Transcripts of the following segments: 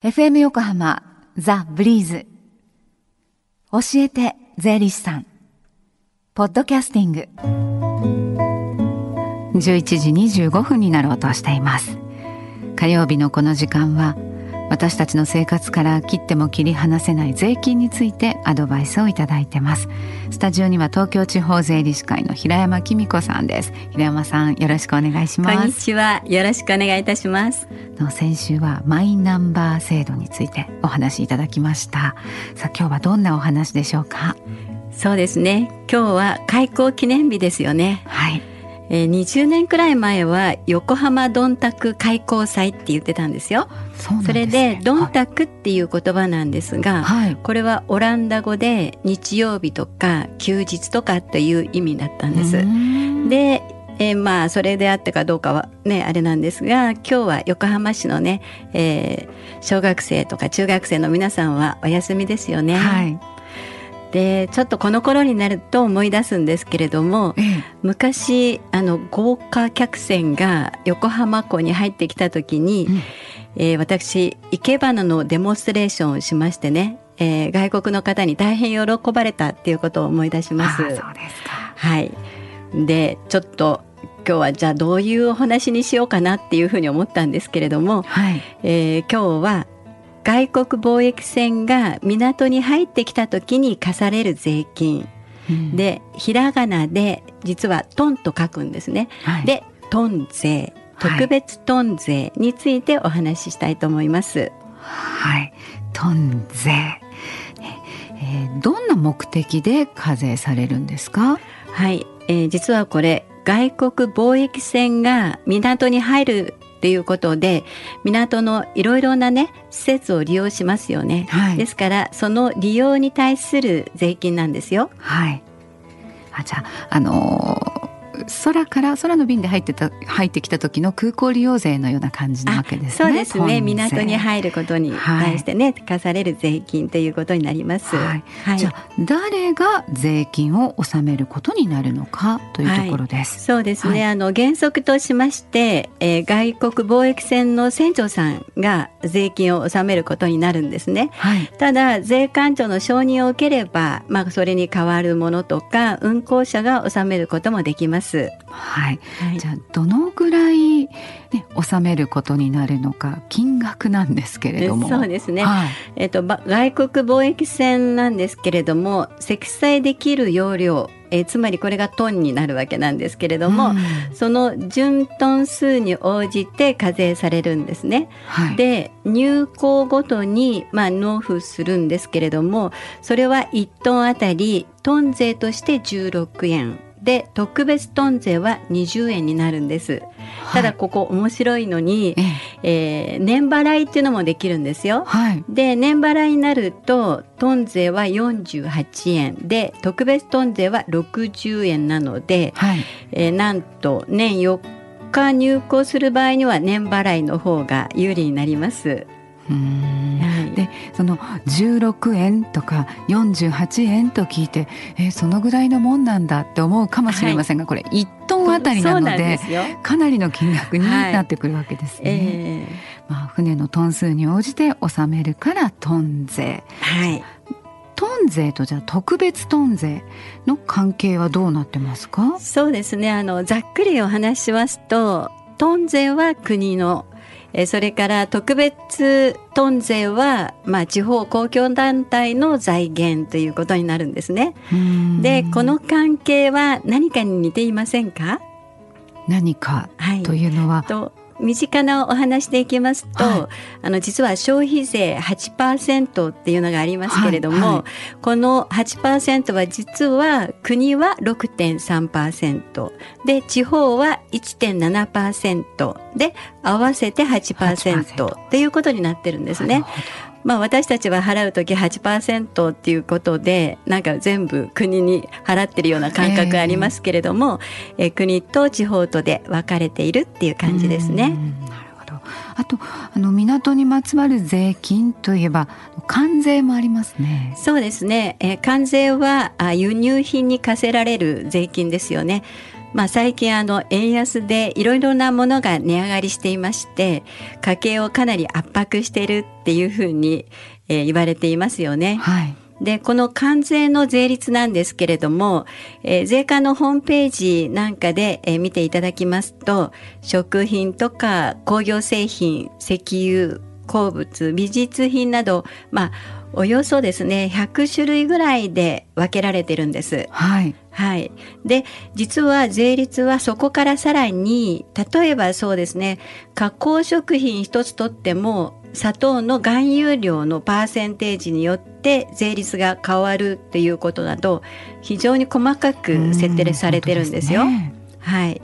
FM 横浜ザ・ブリーズ。教えて税理士さん。ポッドキャスティング。11時25分になろうとしています。火曜日のこの時間は私たちの生活から切っても切り離せない税金についてアドバイスをいただいてます。スタジオには東京地方税理士会の平山紀美子さんです。平山さんよろしくお願いします。こんにちは。よろしくお願いいたします。先週はマイナンバー制度についてお話しいただきました。さあ今日はどんなお話でしょうか？そうですね。今日は開校記念日ですよね。はいえー、20年くらい前は横浜どんたく開校祭って言ってたんですよ。そ、ね、れでどんたくっていう言葉なんですが、はい、これはオランダ語で日曜日とか休日とかという意味だったんです。でえー、まあそれであってかどうかはねあれなんですが今日は横浜市のね、えー、小学生とか中学生の皆さんはお休みですよね。はいでちょっとこの頃になると思い出すんですけれども、ええ、昔あの豪華客船が横浜港に入ってきた時に、うん、えー、私生け花のデモンストレーションをしましてね、えー、外国の方に大変喜ばれたっていうことを思い出します。そうですか。はい、でちょっと今日はじゃあどういうお話にしようかなっていうふうに思ったんですけれども、はい、えー、今日は外国貿易船が港に入ってきた時に課される税金、うん、でひらがなで実は「トン」と書くんですね。はい、で「トン税」特別トン税についてお話ししたいと思います。はい、トン税、えー、どんな目的で課税されるんですか？はい、えー、実はこれ外国貿易船が港に入るっていうことで港のいろいろなね施設を利用しますよね、はい、ですからその利用に対する税金なんですよ。はい。あじゃあ、あの空から空の便で入ってた入ってきた時の空港利用税のような感じなわけですね。そうですね。港に入ることに対してね、はい、課される税金ということになります。はい。はい、じゃあ誰が税金を納めることになるのかというところです。はい、そうですね。あの原則としまして、えー、外国貿易船の船長さんが税金を納めることになるんですね。はい、ただ税関庁の承認を受ければ、まあそれに代わるものとか運航者が納めることもできます。。はい、はい、じゃあどのぐらい、ね、納めることになるのか金額なんですけれども。そうですね、はい、えっと、外国貿易船なんですけれども積載できる容量えー、つまりこれがトンになるわけなんですけれども、うん、その純トン数に応じて課税されるんですね。はい、で入港ごとに、まあ、納付するんですけれどもそれは1トンあたりトン税として16円で特別トン税は20円になるんです。ただここ面白いのに、はい、えー、年払いっていうのもできるんですよ。はい、で年払いになるとトン税は48円で特別トン税は60円なので、はい、えー、なんと年4日入庫する場合には年払いの方が有利になります。はい、でその16円とか48円と聞いてえそのぐらいのもんなんだって思うかもしれませんが、はい、これ1トンあたりなのでかなりの金額になってくるわけですね。はい。えー、まあ、船のトン数に応じて納めるからトン税。はい。トン税とじゃあ特別トン税の関係はどうなってますか？そうですね。あのざっくりお話しますとトン税は国のえそれから特別トン税は、まあ、地方公共団体の財源ということになるんですね。でこの関係は何かに似ていませんか？何かというのは、はい、身近なお話でいきますと、はい、あの実は消費税8%っていうのがありますけれども、はい。はい、この8%は実は国は6.3%で地方は1.7%で合わせて8%っていうことになってるんですね。まあ、私たちは払う時8%っていうことでなんか全部国に払ってるような感覚ありますけれども、えー、え国と地方とで分かれているっていう感じですね。なるほどあとあの港にまつわる税金といえば関税もありますね。そうですね。えー、関税はあ輸入品に課せられる税金ですよね。まあ、最近あの円安でいろいろなものが値上がりしていまして家計をかなり圧迫しているっていうふうに、えー、言われていますよね。はいで、この関税の税率なんですけれども、えー、税関のホームページなんかで、えー、見ていただきますと、食品とか工業製品、石油、鉱物、美術品など、まあ、およそですね、100種類ぐらいで分けられてるんです。はい。はい。で、実は税率はそこからさらに、例えばそうですね、加工食品一つとっても、砂糖の含有量のパーセンテージによって税率が変わるっていうことなど非常に細かく設定されてるんですよ。はい、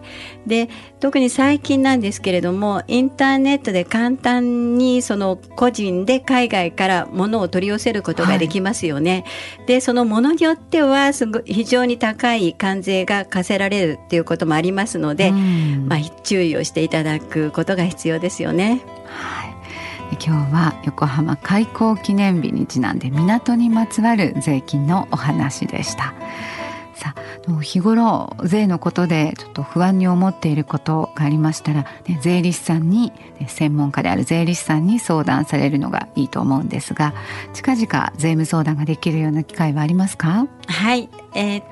で特に最近なんですけれどもインターネットで簡単にその個人で海外から物を取り寄せることができますよね。はい、でそのものによってはすご非常に高い関税が課せられるっていうこともありますので、まあ、注意をしていただくことが必要ですよね。はい今日は横浜開港記念日にちなんで港にまつわる税金のお話でした。さあ日頃税のことでちょっと不安に思っていることがありましたら、ね、税理士さんに専門家である税理士さんに相談されるのがいいと思うんですが近々税務相談ができるような機会はありますか？はい、えー、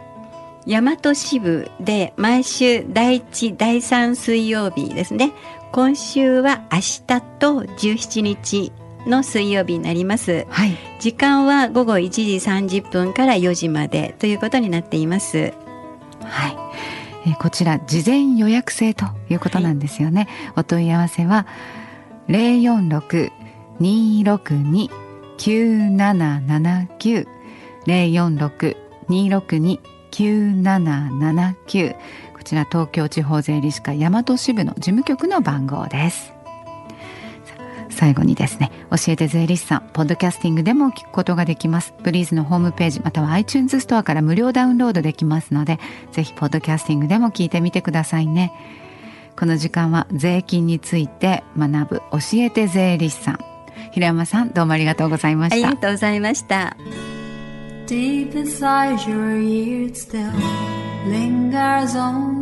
大和支部で毎週第1第3水曜日ですね。今週は明日と17日の水曜日になります、はい、時間は午後1時30分から4時までということになっていますはい、えー、こちら事前予約制ということなんですよね、はい、お問い合わせは046-262-9779 046-262-9779こちら東京地方税理士会大和支部の事務局の番号です最後にですね教えて税理士さんポッドキャスティングでも聞くことができます。ブリーズのホームページまたは iTunes ストアから無料ダウンロードできますのでぜひポッドキャスティングでも聞いてみてくださいね。この時間は税金について学ぶ教えて税理士さん。平山さんどうもありがとうございました。ありがとうございました。Deep inside your ears still lingers on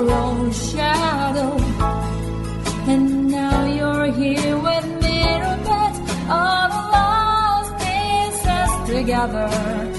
Your own shadow. And now you're here with me Robert, all the lost pieces together